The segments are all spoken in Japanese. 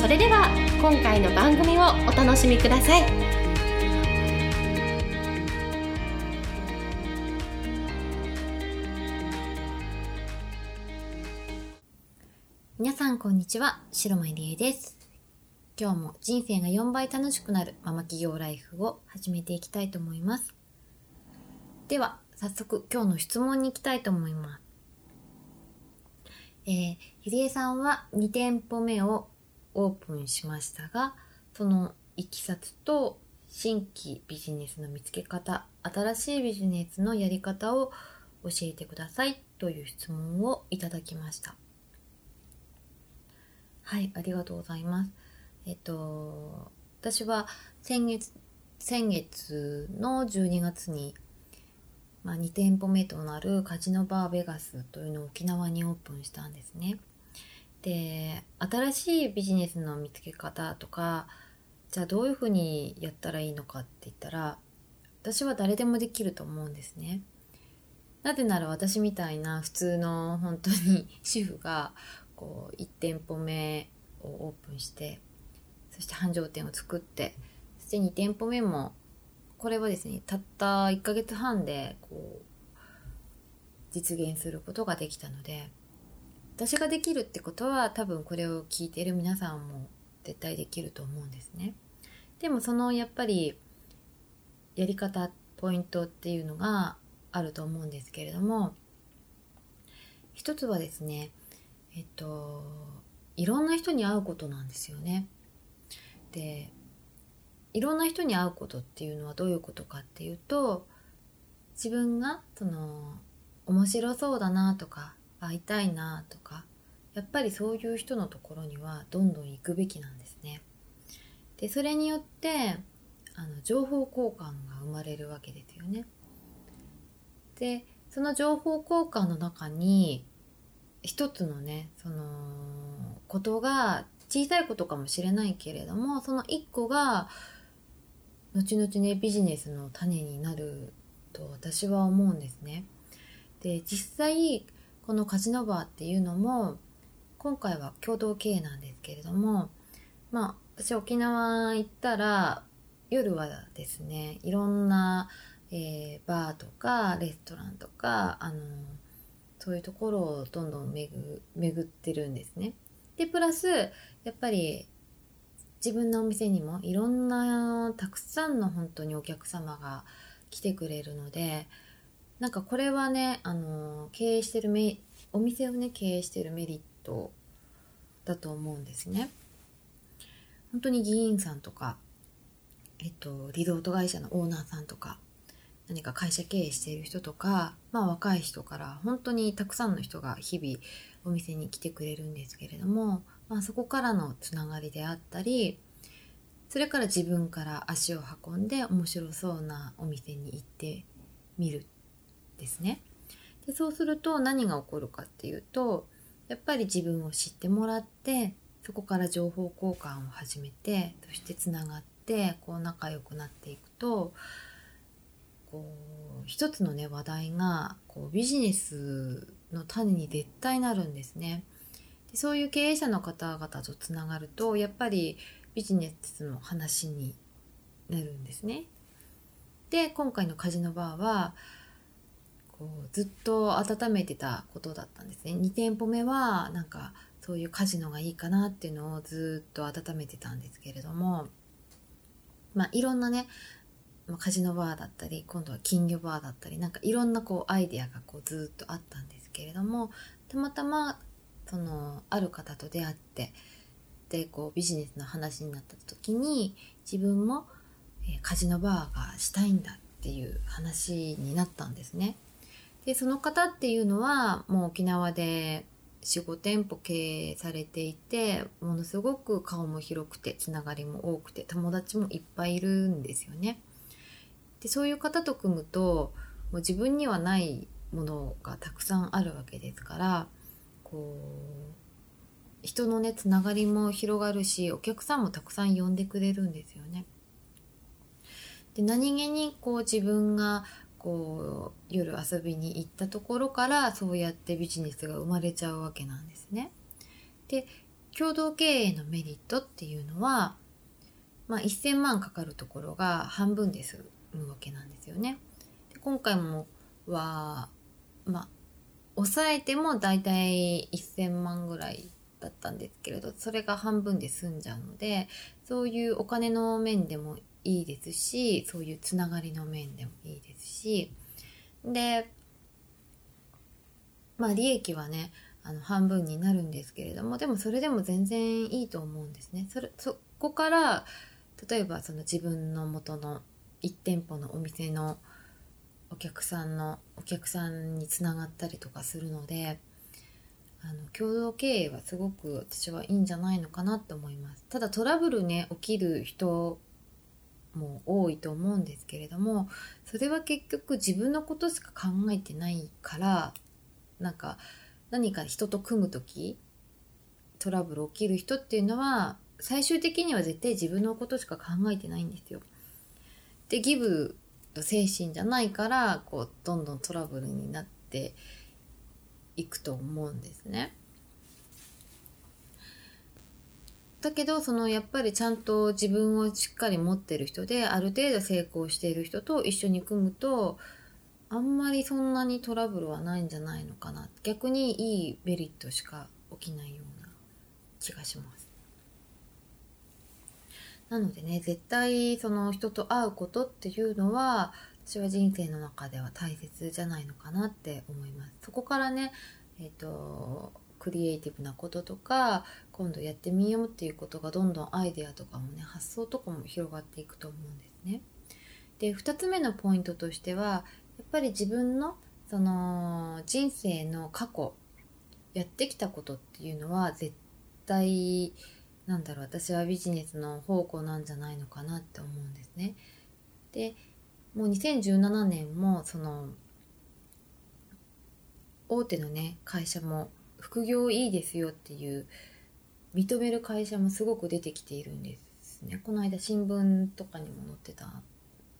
それでは今回の番組をお楽しみください。皆さんこんにちは白間理恵です。今日も人生が4倍楽しくなるママ企業ライフを始めていきたいと思います。では早速今日の質問に行きたいと思います。えー、ゆりえさんは2店舗目をオープンしましたが、そのいきさつと新規ビジネスの見つけ方、新しいビジネスのやり方を教えてくださいという質問をいただきました。はい、ありがとうございます。えっと、私は先月、先月の12月にまあ、2店舗目となるカジノバーベガスというのを沖縄にオープンしたんですね。で新しいビジネスの見つけ方とかじゃあどういうふうにやったらいいのかって言ったら私は誰でもできると思うんですね。なぜなら私みたいな普通の本当に主婦がこう1店舗目をオープンしてそして繁盛店を作ってそして2店舗目もこれはですねたった1ヶ月半でこう実現することができたので私ができるってことは多分これを聞いてる皆さんも絶対できると思うんですね。でもそのやっぱりやり方ポイントっていうのがあると思うんですけれども一つはですねえっといろんな人に会うことなんですよね。でいろんな人に会うことっていうのはどういうことかっていうと自分がその面白そうだなとか会いたいなとかやっぱりそういう人のところにはどんどん行くべきなんですね。でそれによってあの情報交換が生まれるわけですよね。でその情報交換の中に一つのねそのことが小さいことかもしれないけれどもその一個が後々ねビジネスの種になると私は思うんですね。で実際このカジノバーっていうのも今回は共同経営なんですけれどもまあ私沖縄行ったら夜はですねいろんな、えー、バーとかレストランとかあのそういうところをどんどん巡巡ってるんですね。でプラスやっぱり自分のお店にもいろんなたくさんの本当にお客様が来てくれるのでなんかこれはねあの経営してるメお店をね経営してるメリットだと思うんですね。本当に議員さんとか、えっと、リゾート会社のオーナーさんとか何か会社経営している人とか、まあ、若い人から本当にたくさんの人が日々お店に来てくれるんですけれどもまあ、そこからのつながりであったりそれから自分から足を運んで面白そうなお店に行ってみるですね。でそうすると何が起こるかっていうとやっぱり自分を知ってもらってそこから情報交換を始めてそしてつながってこう仲良くなっていくとこう一つのね話題がこうビジネスの種に絶対なるんですね。でそういう経営者の方々とつながるとやっぱりビジネスの話になるんですね。で今回のカジノバーはこうずっと温めてたことだったんですね。2店舗目はなんかそういうカジノがいいかなっていうのをずっと温めてたんですけれどもまあいろんなねカジノバーだったり今度は金魚バーだったりなんかいろんなこうアイデアがこうずっとあったんですけれどもたまたまそのある方と出会ってでこうビジネスの話になった時に自分も、カジノバーがしたいんだっていう話になったんですね。でその方っていうのはもう沖縄で45店舗経営されていてものすごく顔も広くてつながりも多くて友達もいっぱいいるんですよね。でそういう方と組むともう自分にはないものがたくさんあるわけですからこう人のねつながりも広がるしお客さんもたくさん呼んでくれるんですよね。で何気にこう自分がこう夜遊びに行ったところからそうやってビジネスが生まれちゃうわけなんですね。で共同経営のメリットっていうのは、まあ、1,000万かかるところが半分で済むわけなんですよね。で今回もはまあ抑えても大体1,000万ぐらいだったんですけれどそれが半分で済んじゃうのでそういうお金の面でもいいですしそういうつながりの面でもいいですしでまあ利益はねあの半分になるんですけれどもでもそれでも全然いいと思うんですね。それそこから例えばその自分の元の1店舗のお店のお客さんのお客さんにつながったりとかするのであの共同経営はすごく私はいいんじゃないのかなって思いますただトラブルね起きる人も多いと思うんですけれどもそれは結局自分のことしか考えてないからなんか何か人と組む時トラブル起きる人っていうのは最終的には絶対自分のことしか考えてないんですよ。でギブの精神じゃないからこうどんどんトラブルになっていくと思うんですね。だけどそのやっぱりちゃんと自分をしっかり持ってる人である程度成功している人と一緒に組むとあんまりそんなにトラブルはないんじゃないのかな。逆にいいメリットしか起きないような気がします。なのでね絶対その人と会うことっていうのは私は人生の中では大切じゃないのかなって思います。そこからねえっ、ー、とクリエイティブなこととか今度やってみようっていうことがどんどんアイデアとかもね発想とかも広がっていくと思うんですね。で2つ目のポイントとしてはやっぱり自分のその人生の過去やってきたことっていうのは絶対なんだろう私はビジネスの宝庫なんじゃないのかなって思うんですね。でもう2017年もその大手のね会社も副業いいですよっていう認める会社もすごく出てきているんですね。この間新聞とかにも載ってたん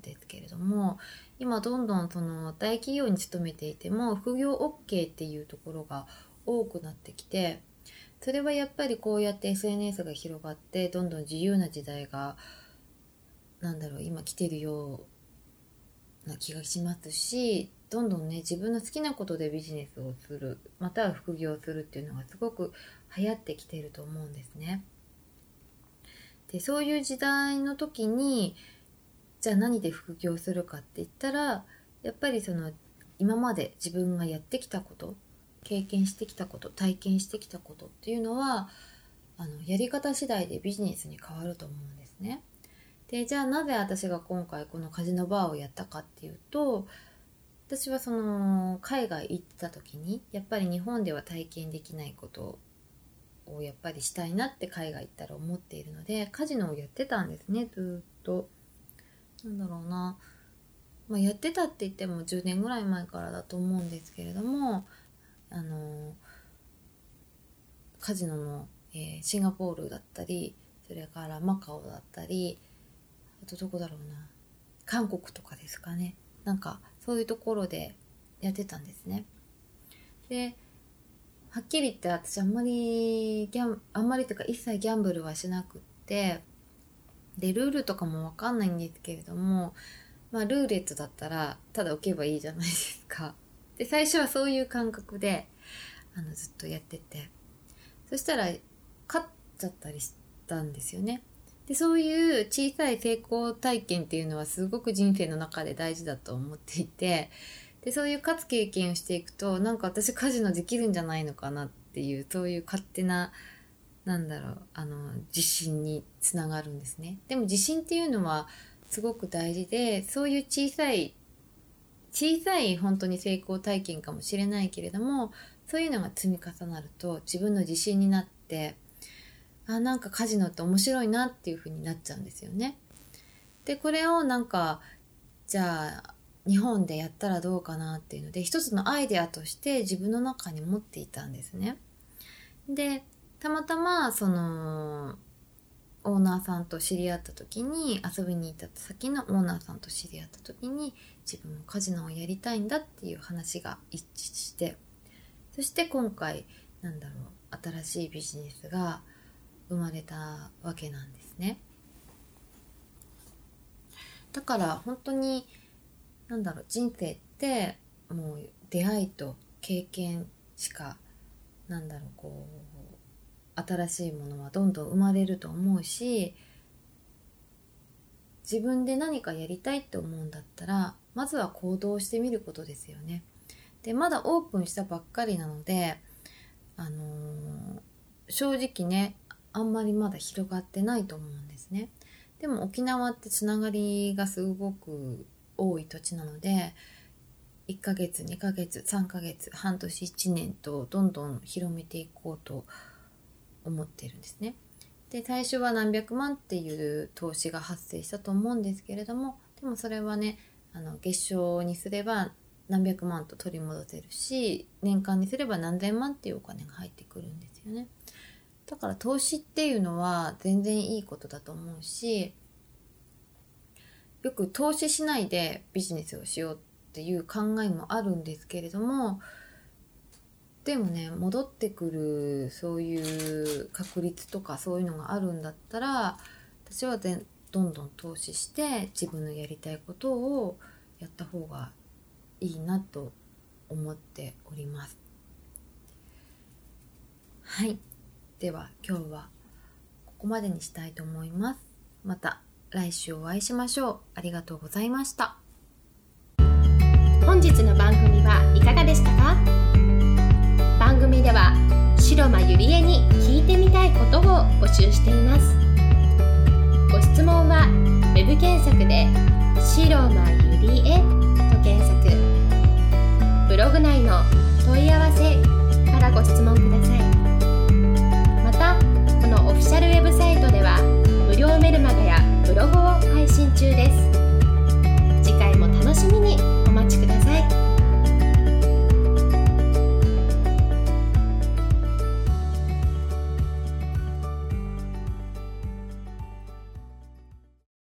ですけれども今どんどんその大企業に勤めていても副業 OK っていうところが多くなってきてそれはやっぱりこうやって SNS が広がってどんどん自由な時代がなんだろう今来てるような気がしますしどんどんね自分の好きなことでビジネスをするまたは副業をするっていうのがすごく流行ってきていると思うんですね。でそういう時代の時にじゃあ何で副業するかって言ったらやっぱりその今まで自分がやってきたこと経験してきたこと体験してきたことっていうのはあのやり方次第でビジネスに変わると思うんですね。でじゃあなぜ私が今回このカジノバーをやったかっていうと私はその海外行った時にやっぱり日本では体験できないことをやっぱりしたいなって海外行ったら思っているのでカジノをやってたんですねずっと。なんだろうな、まあ、やってたって言っても10年ぐらい前からだと思うんですけれどもあのカジノの、えー、シンガポールだったりそれからマカオだったりあとどこだろうな。韓国とかですかね。なんかそういうところでやってたんですね。ではっきり言って私あんまりギャンあんまりというか一切ギャンブルはしなくってでルールとかも分かんないんですけれどもまあルーレットだったらただ置けばいいじゃないですか。で最初はそういう感覚であのずっとやっててそしたら勝っちゃったりしたんですよね。でそういう小さい成功体験っていうのはすごく人生の中で大事だと思っていてでそういう勝つ経験をしていくとなんか私カジノできるんじゃないのかなっていうそういう勝手ななんだろうあの自信につながるんですね。でも自信っていうのはすごく大事でそういう小さい小さい本当に成功体験かもしれないけれどもそういうのが積み重なると自分の自信になってあなんかカジノって面白いなっていう風になっちゃうんですよね。でこれをなんかじゃあ日本でやったらどうかなっていうので一つのアイデアとして自分の中に持っていたんですね。でたまたまそのオーナーさんと知り合った時に遊びに行った先のオーナーさんと知り合った時に自分もカジノをやりたいんだっていう話が一致してそして今回なんだろう新しいビジネスが生まれたわけなんですね。だから本当になんだろう人生ってもう出会いと経験しかなんだろうこう新しいものはどんどん生まれると思うし自分で何かやりたいって思うんだったらまずは行動してみることですよね。でまだオープンしたばっかりなので、あのー、正直ねあんまりまだ広がってないと思うんですね。でも沖縄ってつながりがすごく多い土地なので1ヶ月2ヶ月3ヶ月半年1年とどんどん広めていこうと思ってるんですね。で最初は何百万っていう投資が発生したと思うんですけれどもでもそれはねあの月賞にすれば何百万と取り戻せるし年間にすれば何千万っていうお金が入ってくるんですよね。だから投資っていうのは全然いいことだと思うしよく投資しないでビジネスをしようっていう考えもあるんですけれどもでもね戻ってくるそういう確率とかそういうのがあるんだったら私はどんどん投資して自分のやりたいことをやった方がいいなと思っております。はいでは今日はここまでにしたいと思います。また来週お会いしましょう。ありがとうございました。本日の番組はいかがでしたか？番組では白間ゆりえに聞いてみたいことを募集しています。ご質問は web 検索で「白間ゆりえ」と検索ブログ内の「